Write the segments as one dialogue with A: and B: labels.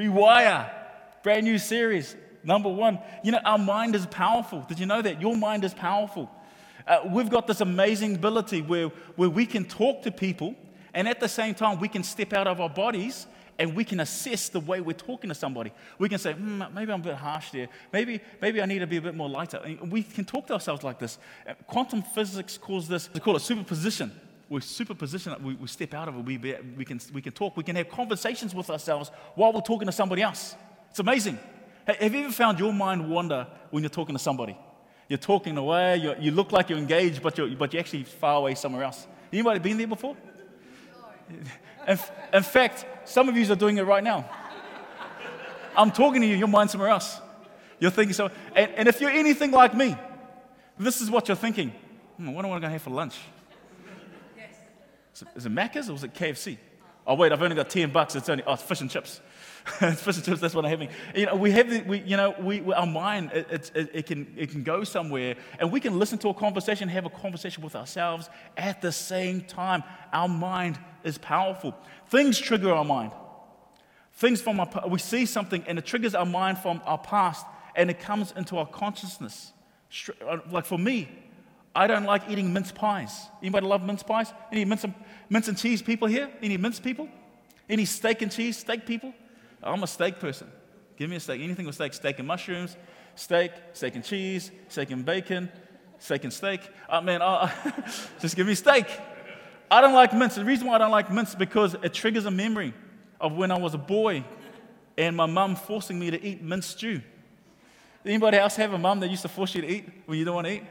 A: Rewire, brand new series. Number one, you know, our mind is powerful. Did you know that? Your mind is powerful. Uh, we've got this amazing ability where, where we can talk to people and at the same time we can step out of our bodies and we can assess the way we're talking to somebody. We can say, hmm, maybe I'm a bit harsh there. Maybe, maybe I need to be a bit more lighter. And we can talk to ourselves like this. Uh, quantum physics calls this, they call it superposition. We superposition we, we step out of it, we, we, can, we can talk, we can have conversations with ourselves while we're talking to somebody else. It's amazing. Have you ever found your mind wander when you're talking to somebody? You're talking away, you're, you look like you're engaged, but you're, but you're actually far away somewhere else. Anybody been there before? In, in fact, some of you are doing it right now. I'm talking to you, your mind's somewhere else. You're thinking so. And, and if you're anything like me, this is what you're thinking. Hmm, what am I going to go have for lunch? Is, it Macca's or is it KFC? Oh, wait, I've only got 10 bucks. It's only, oh, it's fish and chips. it's fish and chips, that's what I'm having. You know, we have, the, we, you know, we, our mind, it, it, it, can, it can go somewhere and we can listen to a conversation, have a conversation with ourselves at the same time. Our mind is powerful. Things trigger our mind. Things from our, we see something and it triggers our mind from our past and it comes into our consciousness. Uh, like for me, I don't like eating mince pies. Anybody love mince pies? Any mince and, mince and cheese people here? Any mince people? Any steak and cheese steak people? I'm a steak person. Give me a steak. Anything with steak. Steak and mushrooms, steak, steak and cheese, steak and bacon, steak and steak. I mean, uh, just give me steak. I don't like mince. The reason why I don't like mince is because it triggers a memory of when I was a boy and my mum forcing me to eat mince stew. Anybody else have a mum that used to force you to eat when you don't want to eat?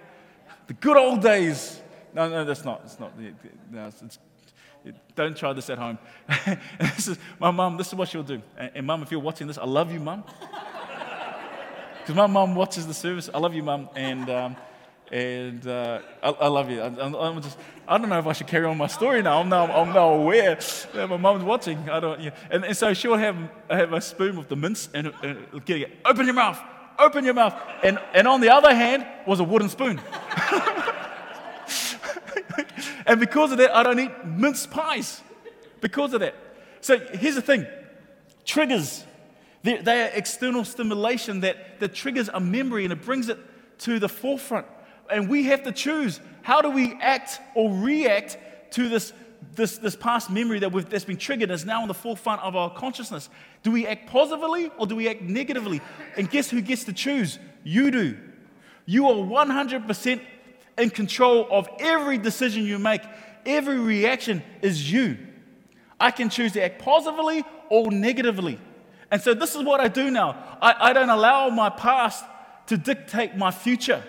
A: The good old days. No, no, that's not. It's not. No, it's, it's, don't try this at home. this is, my mum, this is what she'll do. And, and mum, if you're watching this, I love you, mum. Because my mum watches the service. I love you, mum. And um, and uh, I, I, love you. I, am just, I don't know if I should carry on my story now. I'm now, I'm now aware that my mom's watching. I don't, yeah. and, and so she'll have, have a spoon with the mince and, and getting it, open your mouth, open your mouth. And, and on the other hand was a wooden spoon. and because of that, I don't eat mince pies. Because of that. So here's the thing triggers. They, they are external stimulation that, that triggers a memory and it brings it to the forefront and we have to choose how do we act or react to this, this, this past memory that we've, that's been triggered is now in the forefront of our consciousness. Do we act positively or do we act negatively? And guess who gets to choose? You do. You are 100% in control of every decision you make. Every reaction is you. I can choose to act positively or negatively. And so, this is what I do now. I, I don't allow my past to dictate my future.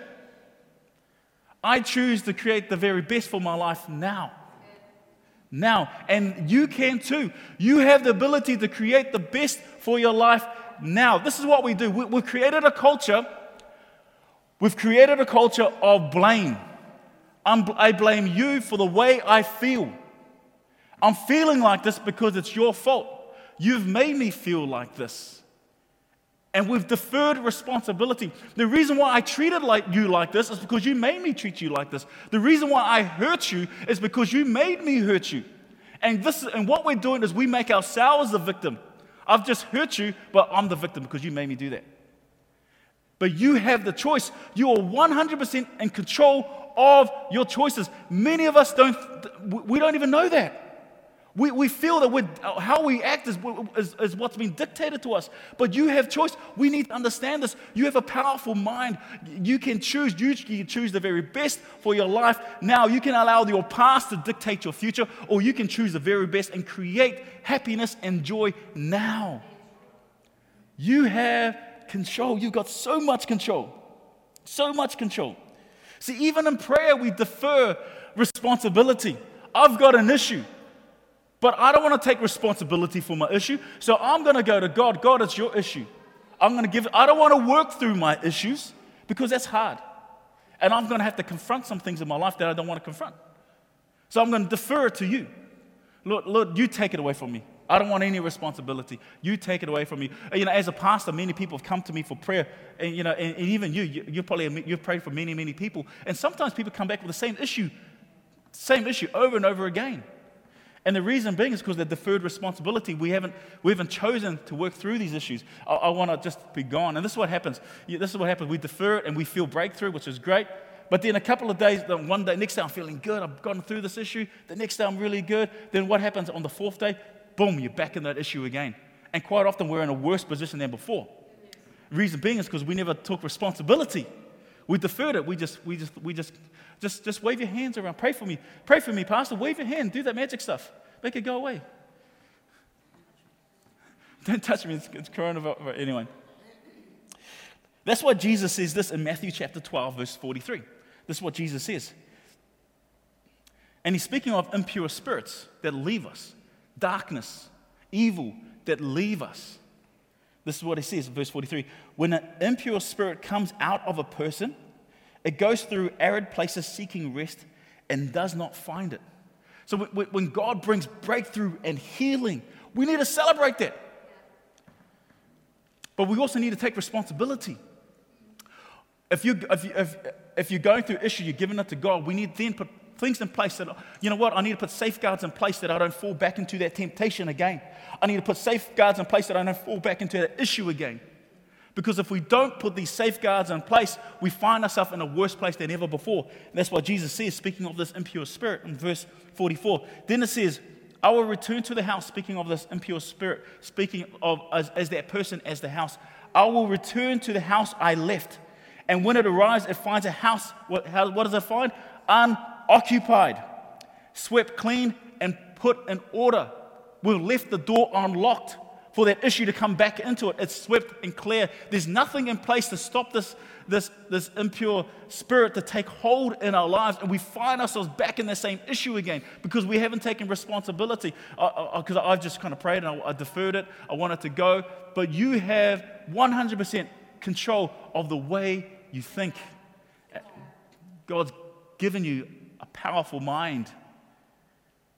A: I choose to create the very best for my life now. Now. And you can too. You have the ability to create the best for your life now. This is what we do. We, have created a culture. We've created a culture of blame. I'm, I blame you for the way I feel. I'm feeling like this because it's your fault. You've made me feel like this. And we've deferred responsibility. The reason why I treated like you like this is because you made me treat you like this. The reason why I hurt you is because you made me hurt you. And this is—and what we're doing is we make ourselves the victim. I've just hurt you, but I'm the victim because you made me do that. But you have the choice. You are 100% in control of your choices. Many of us don't we don't even know that. We, we feel that uh, how we act is, is, is what's been dictated to us. But you have choice. We need to understand this. You have a powerful mind. You can choose. You can choose the very best for your life. Now, you can allow your past to dictate your future, or you can choose the very best and create happiness and joy now. You have control. You've got so much control. So much control. See, even in prayer, we defer responsibility. I've got an issue. But I don't want to take responsibility for my issue. So I'm going to go to God. God, it's your issue. I'm going to give I don't want to work through my issues because that's hard. And I'm going to have to confront some things in my life that I don't want to confront. So I'm going to defer it to you. Lord, Lord, you take it away from me. I don't want any responsibility. You take it away from me. You know, as a pastor, many people have come to me for prayer, and you know, and, and even you, you, you probably you've prayed for many, many people, and sometimes people come back with the same issue, same issue over and over again. And the reason being is because they're deferred responsibility. We haven't, we haven't chosen to work through these issues. I, I want to just be gone. And this is what happens. This is what happens. We defer it and we feel breakthrough, which is great. But then a couple of days, one day, next day I'm feeling good. I've gotten through this issue. The next day I'm really good. Then what happens on the fourth day? Boom, you're back in that issue again. And quite often we're in a worse position than before. Reason being is because we never took responsibility. We deferred it. We just, we just, we just, just, just wave your hands around. Pray for me. Pray for me, Pastor. Wave your hand. Do that magic stuff. Make it go away. Don't touch me. It's, it's coronavirus. Anyway. That's why Jesus says this in Matthew chapter 12, verse 43. This is what Jesus says. And he's speaking of impure spirits that leave us, darkness, evil that leave us. This is what he says, in verse 43. When an impure spirit comes out of a person, it goes through arid places seeking rest and does not find it. So when God brings breakthrough and healing, we need to celebrate that. But we also need to take responsibility. If, you, if, you, if, if you're going through issue, you're giving it to God, we need then put things in place that, you know what, I need to put safeguards in place that I don't fall back into that temptation again. I need to put safeguards in place that I don't fall back into that issue again. Because if we don't put these safeguards in place, we find ourselves in a worse place than ever before. And that's what Jesus says, speaking of this impure spirit in verse 44. Then it says, I will return to the house, speaking of this impure spirit, speaking of as, as that person as the house. I will return to the house I left. And when it arrives, it finds a house. What, how, what does it find? Unoccupied, swept clean, and put in order. We've left the door unlocked for that issue to come back into it. It's swept and clear. There's nothing in place to stop this, this, this impure spirit to take hold in our lives, and we find ourselves back in the same issue again because we haven't taken responsibility. Because I've just kind of prayed and I, I deferred it, I wanted to go, but you have 100% control of the way you think. God's given you a powerful mind.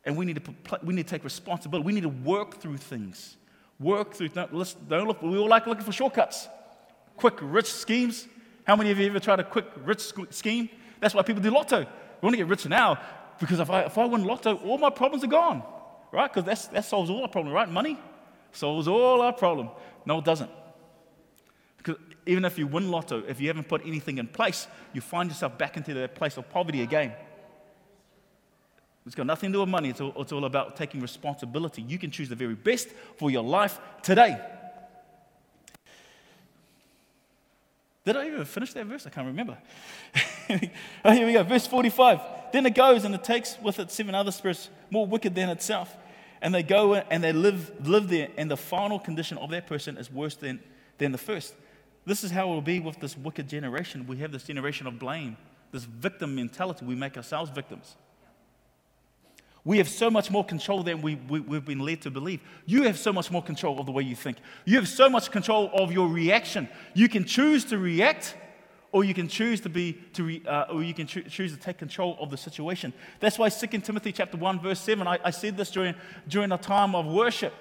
A: And we need, to, we need to take responsibility. We need to work through things. Work through, don't, listen, don't look, we all like looking for shortcuts. Quick, rich schemes. How many of you ever tried a quick, rich scheme? That's why people do lotto. We want to get rich now because if I, if I win lotto, all my problems are gone, right? Because that solves all our problems, right? Money solves all our problem. No, it doesn't. Because even if you win lotto, if you haven't put anything in place, you find yourself back into that place of poverty again. It's got nothing to do with money. It's all, it's all about taking responsibility. You can choose the very best for your life today. Did I even finish that verse? I can't remember. oh, here we go. Verse 45. Then it goes and it takes with it seven other spirits more wicked than itself. And they go and they live, live there, and the final condition of that person is worse than, than the first. This is how it will be with this wicked generation. We have this generation of blame, this victim mentality. We make ourselves victims. We have so much more control than we, we, have been led to believe. You have so much more control of the way you think. You have so much control of your reaction. You can choose to react, or you can choose to be, to re, uh, or you can cho- choose to take control of the situation. That's why 2 Timothy chapter 1, verse 7, I, I said this during, during a time of worship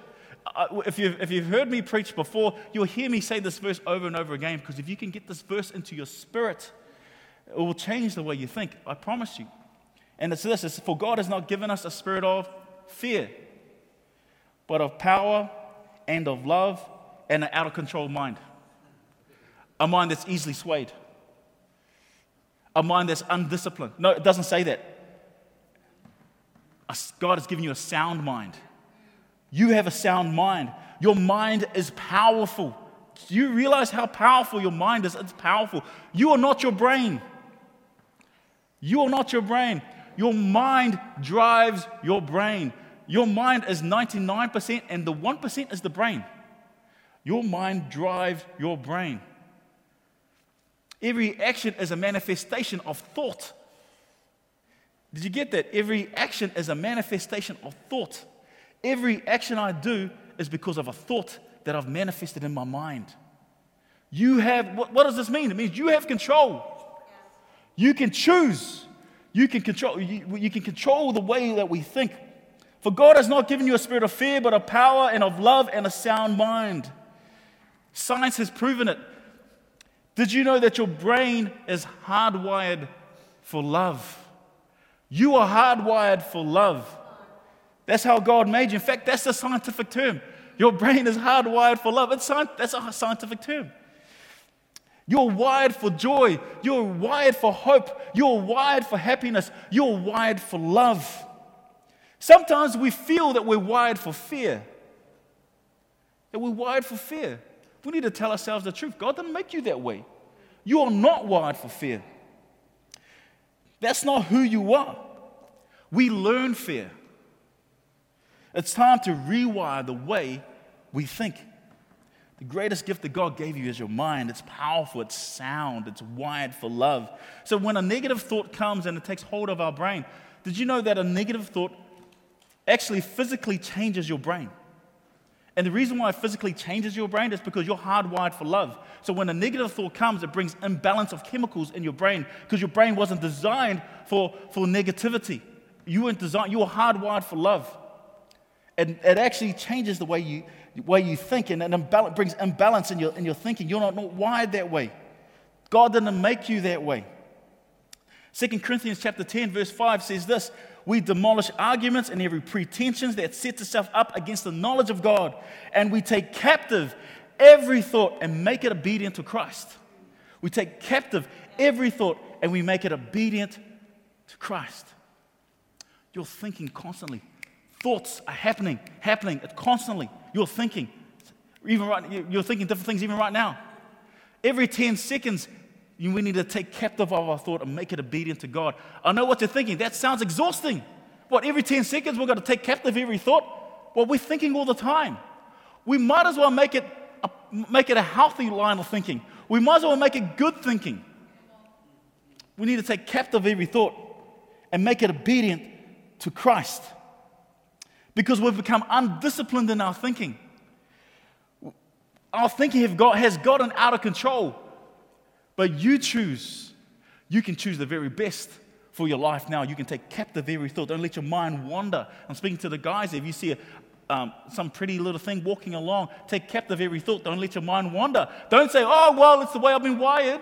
A: if, you've, if you've heard me preach before, you'll hear me say this verse over and over again because if you can get this verse into your spirit, it will change the way you think. I promise you. And it's this it's, For God has not given us a spirit of fear, but of power and of love and an out of control mind. A mind that's easily swayed, a mind that's undisciplined. No, it doesn't say that. God has given you a sound mind. You have a sound mind. Your mind is powerful. Do you realize how powerful your mind is? It's powerful. You are not your brain. You are not your brain. Your mind drives your brain. Your mind is 99%, and the 1% is the brain. Your mind drives your brain. Every action is a manifestation of thought. Did you get that? Every action is a manifestation of thought. Every action I do is because of a thought that I've manifested in my mind. You have, what, what does this mean? It means you have control. You can choose. You can control, you, you can control the way that we think. For God has not given you a spirit of fear, but of power and of love and a sound mind. Science has proven it. Did you know that your brain is hardwired for love? You are hardwired for love. That's how God made you. In fact, that's a scientific term. Your brain is hardwired for love. It's, that's a scientific term. You're wired for joy. You're wired for hope. You're wired for happiness. You're wired for love. Sometimes we feel that we're wired for fear. That we're wired for fear. We need to tell ourselves the truth. God didn't make you that way. You are not wired for fear. That's not who you are. We learn fear. It's time to rewire the way we think. The greatest gift that God gave you is your mind. It's powerful, it's sound, it's wired for love. So when a negative thought comes and it takes hold of our brain, did you know that a negative thought actually physically changes your brain? And the reason why it physically changes your brain is because you're hardwired for love. So when a negative thought comes, it brings imbalance of chemicals in your brain because your brain wasn't designed for, for negativity. You weren't designed, you were hardwired for love. And it actually changes the way you, way you think and it imbalance, brings imbalance in your, in your thinking. You're not, not wired that way. God didn't make you that way. 2 Corinthians chapter 10, verse 5 says this we demolish arguments and every pretension that sets itself up against the knowledge of God, and we take captive every thought and make it obedient to Christ. We take captive every thought and we make it obedient to Christ. You're thinking constantly. Thoughts are happening, happening constantly. You're thinking. Even right, you're thinking different things even right now. Every 10 seconds, we need to take captive of our thought and make it obedient to God. I know what you're thinking. That sounds exhausting. What, every 10 seconds we've got to take captive every thought? Well, we're thinking all the time. We might as well make it a, make it a healthy line of thinking. We might as well make it good thinking. We need to take captive every thought and make it obedient to Christ. Because we've become undisciplined in our thinking. Our thinking got, has gotten out of control. But you choose. You can choose the very best for your life now. You can take captive every thought. Don't let your mind wander. I'm speaking to the guys. If you see a, um, some pretty little thing walking along, take captive every thought. Don't let your mind wander. Don't say, oh, well, it's the way I've been wired.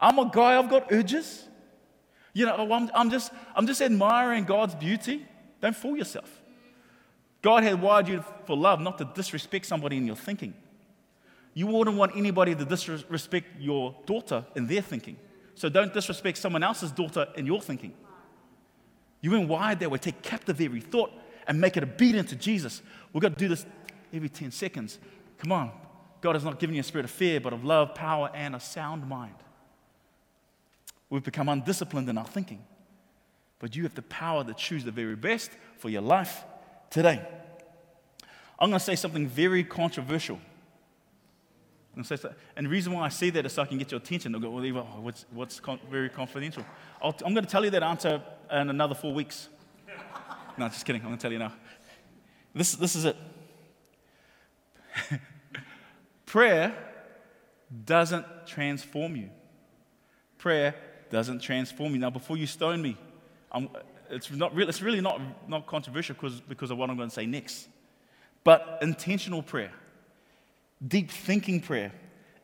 A: I'm a guy, I've got urges. You know, I'm, I'm, just, I'm just admiring God's beauty. Don't fool yourself. God had wired you for love, not to disrespect somebody in your thinking. You wouldn't want anybody to disrespect your daughter in their thinking. So don't disrespect someone else's daughter in your thinking. You've been wired that way. Take captive every thought and make it obedient to Jesus. We've got to do this every 10 seconds. Come on. God has not given you a spirit of fear, but of love, power, and a sound mind. We've become undisciplined in our thinking. But you have the power to choose the very best for your life today. I'm going to say something very controversial. And, so, and the reason why I say that is so I can get your attention. They'll go, well, what's, what's con- very confidential? i am going to tell you that answer in another four weeks. No, just kidding. I'm going to tell you now. This, this is it. Prayer doesn't transform you. Prayer doesn't transform you. Now, before you stone me, I'm, it's, not re- it's really not, not controversial because, because of what I'm going to say next. But intentional prayer deep thinking prayer.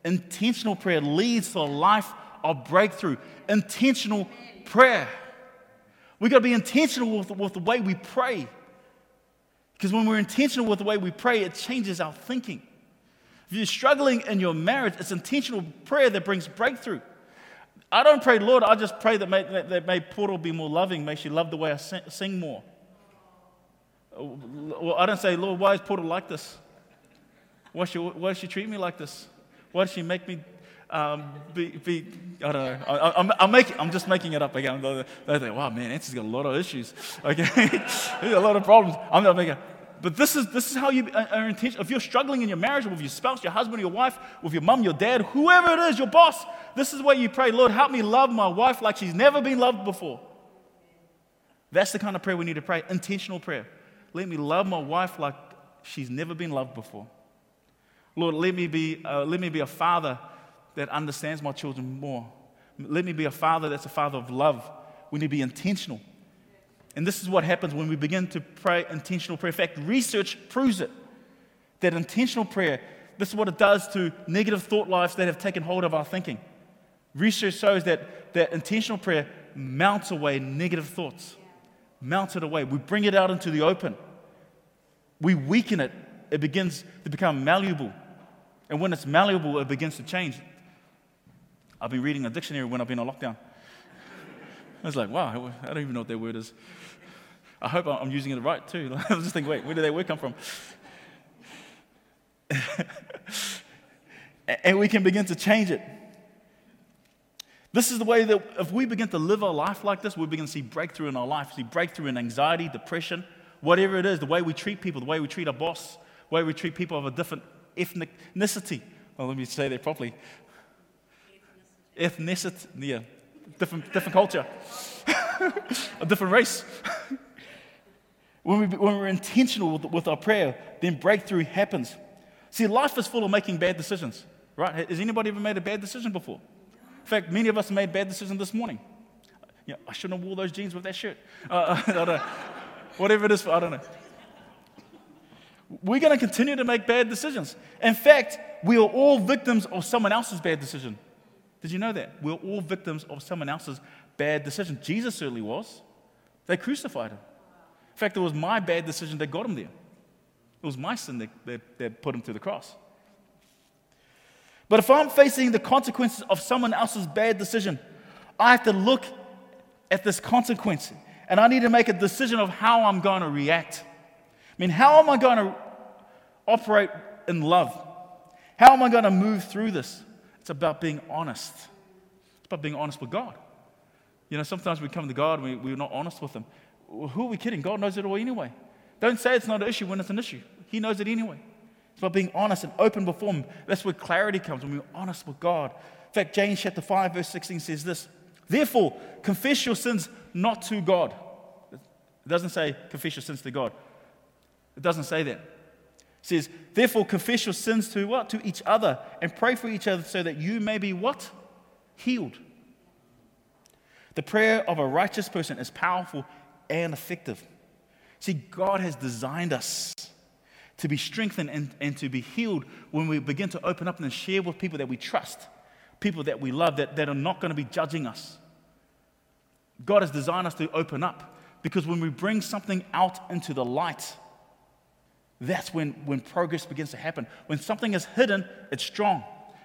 A: Intentional prayer leads to a life of breakthrough. Intentional prayer. We've got to be intentional with, with the way we pray. Because when we're intentional with the way we pray, it changes our thinking. If you're struggling in your marriage, it's intentional prayer that brings breakthrough. I don't pray, Lord, I just pray that may, that, may Portal be more loving, may she love the way I sing, more. Well, I don't say, Lord, why is Portal like this? Why, she, why does she treat me like this? Why does she make me um, be, be, I don't know. I, am I'm, making, I'm just making it up again. They think, wow, man, Nancy's got a lot of issues. Okay, a lot of problems. I'm not making. But this is this is how you uh, are intentional. If you're struggling in your marriage with your spouse, your husband, your wife, with your mom, your dad, whoever it is, your boss, this is where you pray, Lord, help me love my wife like she's never been loved before. That's the kind of prayer we need to pray. Intentional prayer. Let me love my wife like she's never been loved before. Lord, let me be, uh, let me be a father that understands my children more. Let me be a father that's a father of love. We need to be intentional. And this is what happens when we begin to pray intentional prayer. In fact, research proves it that intentional prayer, this is what it does to negative thought lives that have taken hold of our thinking. Research shows that, that intentional prayer mounts away negative thoughts, mounts it away. We bring it out into the open. we weaken it, it begins to become malleable. And when it's malleable, it begins to change. I've been reading a dictionary when I've been on lockdown. I was like, wow, I don't even know what that word is. I hope I'm using it right too. I was just thinking, wait, where did that word come from? and we can begin to change it. This is the way that if we begin to live our life like this, we begin to see breakthrough in our life, see breakthrough in anxiety, depression, whatever it is, the way we treat people, the way we treat our boss, the way we treat people of a different ethnicity. Well, let me say that properly. Ethnicity, yeah, different, different culture, a different race. When, we, when we're intentional with, with our prayer, then breakthrough happens. See, life is full of making bad decisions, right? Has anybody ever made a bad decision before? In fact, many of us made bad decisions this morning. Yeah, I shouldn't have wore those jeans with that shirt. Uh, I don't know. Whatever it is, for, I don't know. We're going to continue to make bad decisions. In fact, we are all victims of someone else's bad decision. Did you know that? We're all victims of someone else's bad decision. Jesus certainly was. They crucified him. Fact, it was my bad decision that got him there. It was my sin that, that, that put him to the cross. But if I'm facing the consequences of someone else's bad decision, I have to look at this consequence and I need to make a decision of how I'm going to react. I mean, how am I going to operate in love? How am I going to move through this? It's about being honest. It's about being honest with God. You know, sometimes we come to God we, we're not honest with Him. Who are we kidding? God knows it all anyway. Don't say it's not an issue when it's an issue. He knows it anyway. It's about being honest and open before Him. That's where clarity comes when we're honest with God. In fact, James chapter 5, verse 16 says this Therefore, confess your sins not to God. It doesn't say confess your sins to God. It doesn't say that. It says, Therefore, confess your sins to what? To each other and pray for each other so that you may be what? Healed. The prayer of a righteous person is powerful and effective. See, God has designed us to be strengthened and, and to be healed when we begin to open up and share with people that we trust, people that we love, that, that are not going to be judging us. God has designed us to open up because when we bring something out into the light, that's when, when progress begins to happen. When something is hidden, it's strong.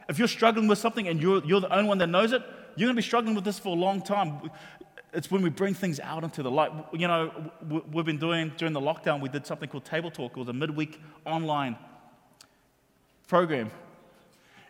A: If you're struggling with something and you're, you're the only one that knows it, you're going to be struggling with this for a long time it's when we bring things out into the light. You know, we've been doing, during the lockdown, we did something called Table Talk. It was a midweek online program.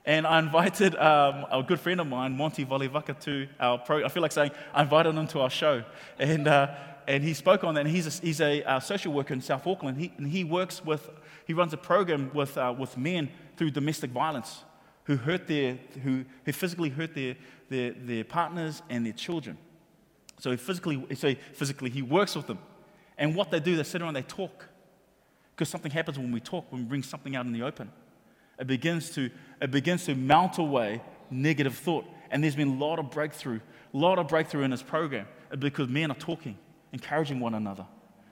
A: And I invited um, a good friend of mine, Monty Valivaka, to our program. I feel like saying I invited him to our show. And, uh, and he spoke on that. And he's a, he's a uh, social worker in South Auckland. He, and he works with, he runs a program with, uh, with men through domestic violence who hurt their, who, who physically hurt their, their, their partners and their children. So physically, so physically he works with them. And what they do, they sit around, they talk. Because something happens when we talk, when we bring something out in the open. It begins to, it begins to mount away negative thought. And there's been a lot of breakthrough, a lot of breakthrough in this program uh, because men are talking, encouraging one another,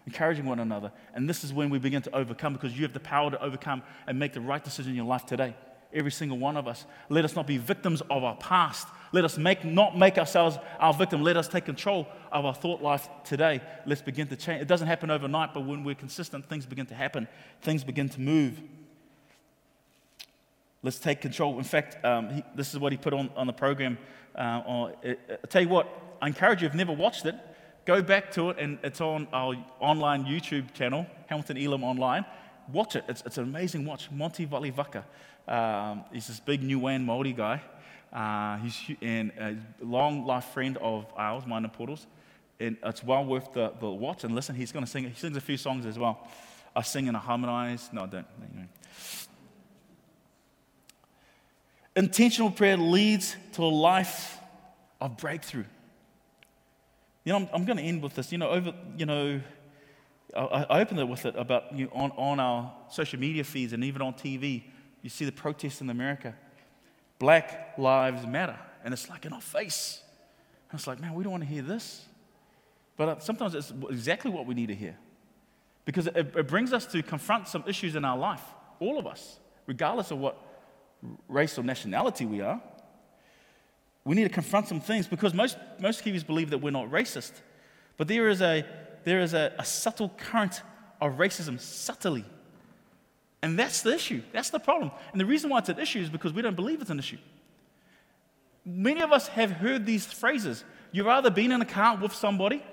A: encouraging one another. And this is when we begin to overcome because you have the power to overcome and make the right decision in your life today. Every single one of us. Let us not be victims of our past, let us make, not make ourselves our victim. Let us take control of our thought life today. Let's begin to change. It doesn't happen overnight, but when we're consistent, things begin to happen, things begin to move. Let's take control. In fact, um, he, this is what he put on, on the program. Uh, on, uh, I tell you what, I encourage you, if you've never watched it, go back to it, and it's on our online YouTube channel, Hamilton Elim Online. Watch it. It's, it's an amazing watch. Monty Valivaka. Um, he's this big New Niuean Māori guy. Uh, he's and a long life friend of ours, Minor Portals. And it's well worth the, the watch and listen. He's going to sing. He sings a few songs as well. I sing and I harmonize. No, I don't. Anyway. Intentional prayer leads to a life of breakthrough. You know, I'm, I'm going to end with this. You know, over, you know, I, I opened it with it about you know, on, on our social media feeds and even on TV. You see the protests in America. Black Lives Matter. And it's like in our face. And it's like, man, we don't want to hear this. But uh, sometimes it's exactly what we need to hear. Because it, it brings us to confront some issues in our life, all of us, regardless of what race or nationality we are. We need to confront some things because most, most Kiwis believe that we're not racist. But there is a, there is a, a subtle current of racism, subtly, And that's the issue. That's the problem. And the reason why it's an issue is because we don't believe it's an issue. Many of us have heard these phrases. You've either been in a car with somebody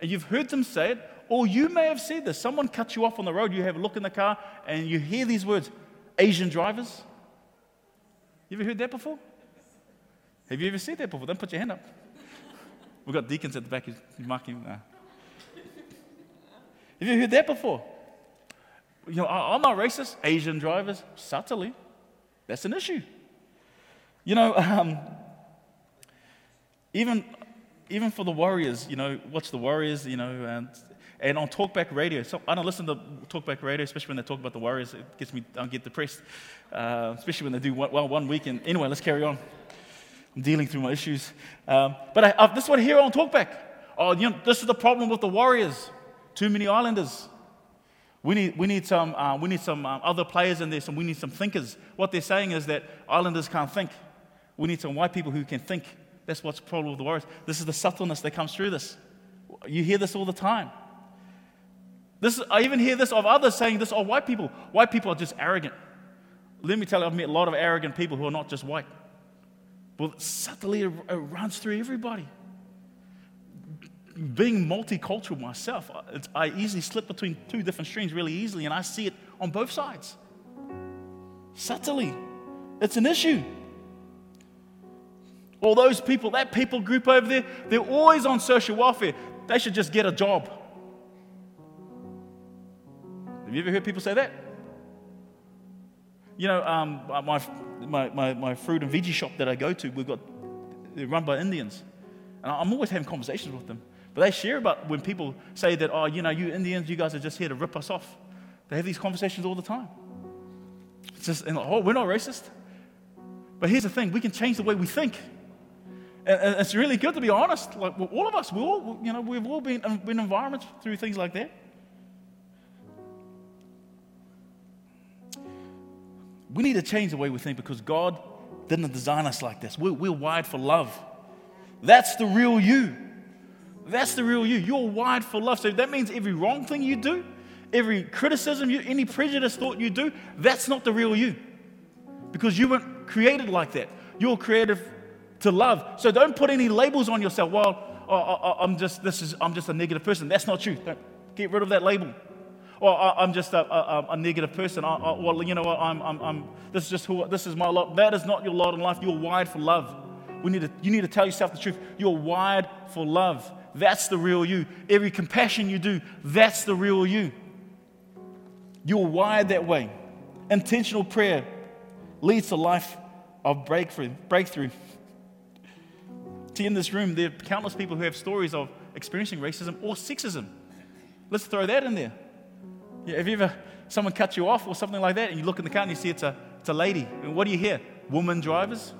A: and you've heard them say it, or you may have said this. Someone cuts you off on the road, you have a look in the car, and you hear these words Asian drivers. You ever heard that before? Have you ever said that before? Don't put your hand up. We've got deacons at the back marking. Uh. Have you heard that before? You know, I'm not racist. Asian drivers, subtly, that's an issue. You know, um, even even for the Warriors, you know, watch the Warriors, you know, and, and on Talkback Radio. So I don't listen to Talkback Radio, especially when they talk about the Warriors. It gets me, I get depressed, uh, especially when they do well one week. And anyway, let's carry on. I'm dealing through my issues. Um, but I, I, this is what I hear on Talkback. Oh, you know, this is the problem with the Warriors. Too many Islanders. We need, we need some, uh, we need some uh, other players in this and we need some thinkers. What they're saying is that Islanders can't think. We need some white people who can think. That's what's the problem with the Warriors. This is the subtleness that comes through this. You hear this all the time. This, I even hear this of others saying this, oh, white people. White people are just arrogant. Let me tell you, I've met a lot of arrogant people who are not just white. But subtly, it runs through everybody. Being multicultural myself, I easily slip between two different streams really easily, and I see it on both sides. Subtly, it's an issue. All those people, that people group over there, they're always on social welfare. They should just get a job. Have you ever heard people say that? You know, um, my, my, my, my, fruit and veggie shop that I go to, we've got, they're run by Indians. And I'm always having conversations with them. But they share about when people say that, oh, you know, you Indians, you guys are just here to rip us off. They have these conversations all the time. It's just, and, oh, we're not racist. But here's the thing we can change the way we think. And it's really good to be honest. Like all of us, we all, you know, we've all been in environments through things like that. We need to change the way we think because God didn't design us like this. We're, we're wired for love. That's the real you. That's the real you. You're wired for love. So that means every wrong thing you do, every criticism, you, any prejudice thought you do, that's not the real you. Because you weren't created like that. You're created to love. So don't put any labels on yourself. Well, oh, oh, oh, I'm just this is I'm just a negative person. That's not true. Don't get rid of that label. Or I'm just a, a, a negative person. Well, you know what? I'm, I'm, I'm, this is just who. This is my lot. That is not your lot in life. You're wired for love. We need to, you need to tell yourself the truth. You're wired for love. That's the real you. Every compassion you do, that's the real you. You're wired that way. Intentional prayer leads to life of breakthrough. breakthrough. See, in this room, there are countless people who have stories of experiencing racism or sexism. Let's throw that in there. Yeah, have you ever, someone cut you off or something like that, and you look in the car and you see it's a, it's a lady? And what do you hear? Woman drivers?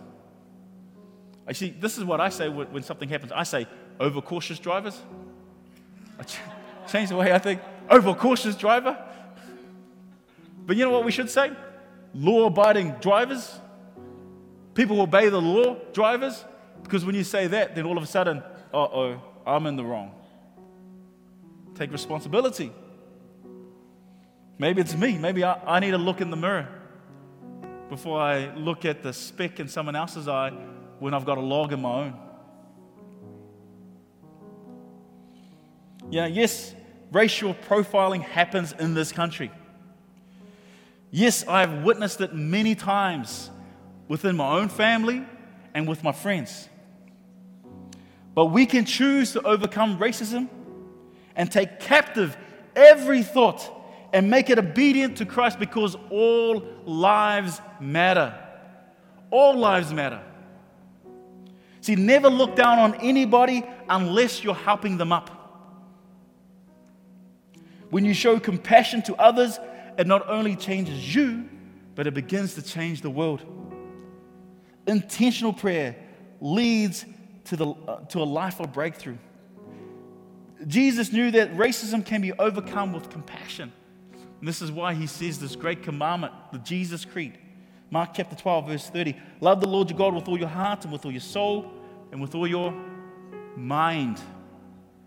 A: I see, this is what I say when something happens. I say, overcautious drivers. I ch- change the way I think. Overcautious driver. But you know what we should say? Law abiding drivers. People who obey the law, drivers. Because when you say that, then all of a sudden, uh oh, I'm in the wrong. Take responsibility. Maybe it's me. Maybe I, I need to look in the mirror before I look at the speck in someone else's eye when I've got a log in my own. Yeah, yes, racial profiling happens in this country. Yes, I've witnessed it many times within my own family and with my friends. But we can choose to overcome racism and take captive every thought and make it obedient to Christ because all lives matter. All lives matter. See, never look down on anybody unless you're helping them up. When you show compassion to others, it not only changes you, but it begins to change the world. Intentional prayer leads to, the, uh, to a life of breakthrough. Jesus knew that racism can be overcome with compassion. And this is why he says this great commandment, the Jesus Creed. Mark chapter 12, verse 30. Love the Lord your God with all your heart and with all your soul and with all your mind.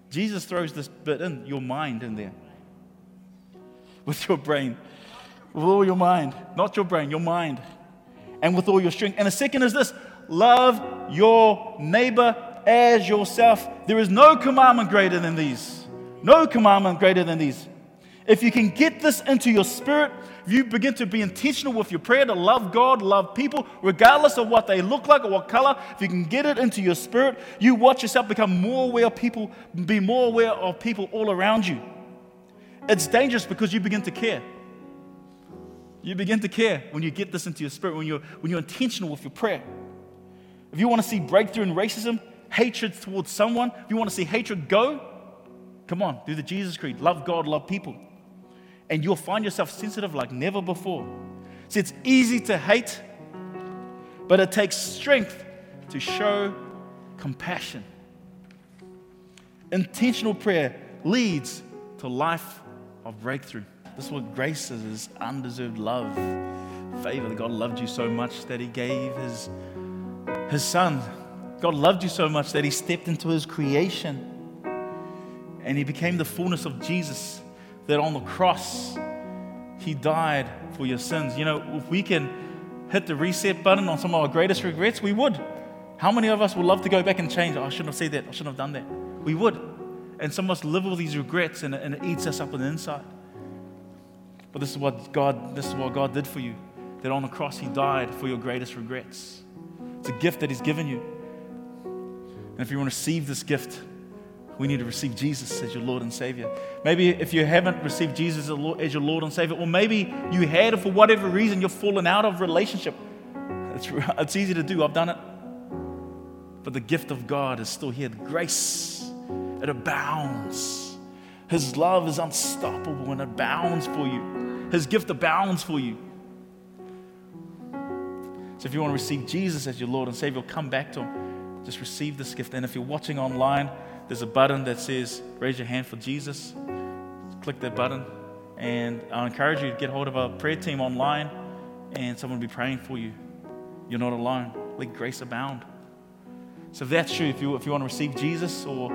A: Jesus throws this bit in, your mind in there, with your brain. with all your mind, not your brain, your mind, and with all your strength. And the second is this love your neighbor as yourself. There is no commandment greater than these. No commandment greater than these. If you can get this into your spirit, if you begin to be intentional with your prayer to love God, love people, regardless of what they look like or what color, if you can get it into your spirit, you watch yourself become more aware of people, be more aware of people all around you. It's dangerous because you begin to care. You begin to care when you get this into your spirit, when you're, when you're intentional with your prayer. If you want to see breakthrough in racism, hatred towards someone, if you want to see hatred go, come on, do the Jesus Creed. Love God, love people. And you'll find yourself sensitive like never before. See, it's easy to hate, but it takes strength to show compassion. Intentional prayer leads to life of breakthrough. This is what grace is, is undeserved love, favor. That God loved you so much that He gave His, his Son. God loved you so much that He stepped into His creation and He became the fullness of Jesus. That on the cross, He died for your sins. You know, if we can hit the reset button on some of our greatest regrets, we would. How many of us would love to go back and change? Oh, I shouldn't have said that. I shouldn't have done that. We would. And some of us live with these regrets and, and it eats us up on the inside. But this is what God, this is what God did for you. That on the cross he died for your greatest regrets. It's a gift that he's given you. And if you want to receive this gift, we need to receive Jesus as your Lord and Savior. Maybe if you haven't received Jesus as your Lord and Savior, or maybe you had, for whatever reason, you've fallen out of relationship. It's, it's easy to do. I've done it. But the gift of God is still here. The grace, it abounds. His love is unstoppable and abounds for you. His gift abounds for you. So if you want to receive Jesus as your Lord and Savior, come back to Him. Just receive this gift. And if you're watching online, there's a button that says raise your hand for Jesus. Click that button. And I encourage you to get hold of our prayer team online and someone will be praying for you. You're not alone. Let grace abound. So if that's true, if you, if you want to receive Jesus or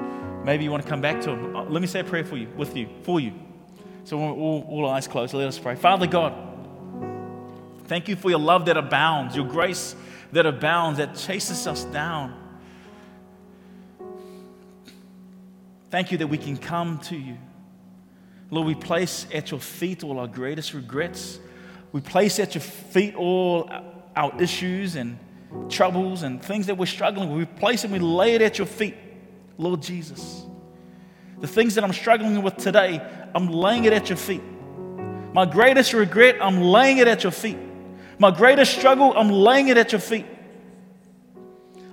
A: maybe you want to come back to Him, uh, let me say a prayer for you, with you, for you. So all, all eyes closed, let us pray. Father God, thank you for your love that abounds, your grace that abounds, that chases us down. Thank you that we can come to you. Lord, we place at your feet all our greatest regrets. We place at your feet all our issues and troubles and things that we're struggling with. We place it, we lay it at your feet, Lord Jesus. The things that I'm struggling with today, I'm laying it at your feet. My greatest regret, I'm laying it at your feet. My greatest struggle, I'm laying it at your feet.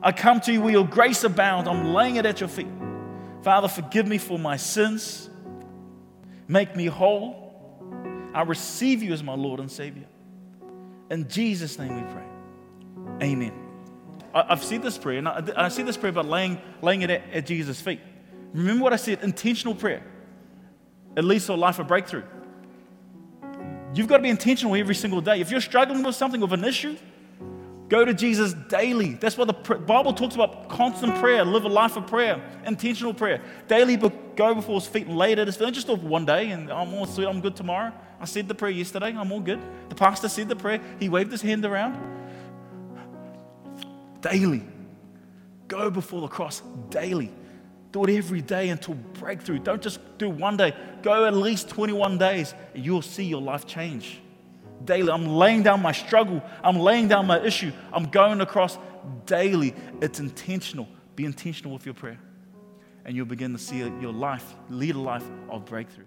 A: I come to you where your grace abounds, I'm laying it at your feet. Father, forgive me for my sins. Make me whole. I receive you as my Lord and Savior. In Jesus' name we pray. Amen. I, have said this prayer, and I, said this prayer about laying, laying it at, at Jesus' feet. Remember what I said intentional prayer. It leads to a life of breakthrough. You've got to be intentional every single day. If you're struggling with something, with an issue, go to Jesus daily. That's what the Bible talks about constant prayer, live a life of prayer, intentional prayer. Daily go before his feet and lay it at his feet. Just one day and oh, I'm all sweet, I'm good tomorrow. I said the prayer yesterday, I'm all good. The pastor said the prayer, he waved his hand around daily. Go before the cross daily. Do it every day until breakthrough. Don't just do one day. Go at least 21 days. And you'll see your life change. Daily. I'm laying down my struggle. I'm laying down my issue. I'm going across daily. It's intentional. Be intentional with your prayer. And you'll begin to see your life, lead a life of breakthrough.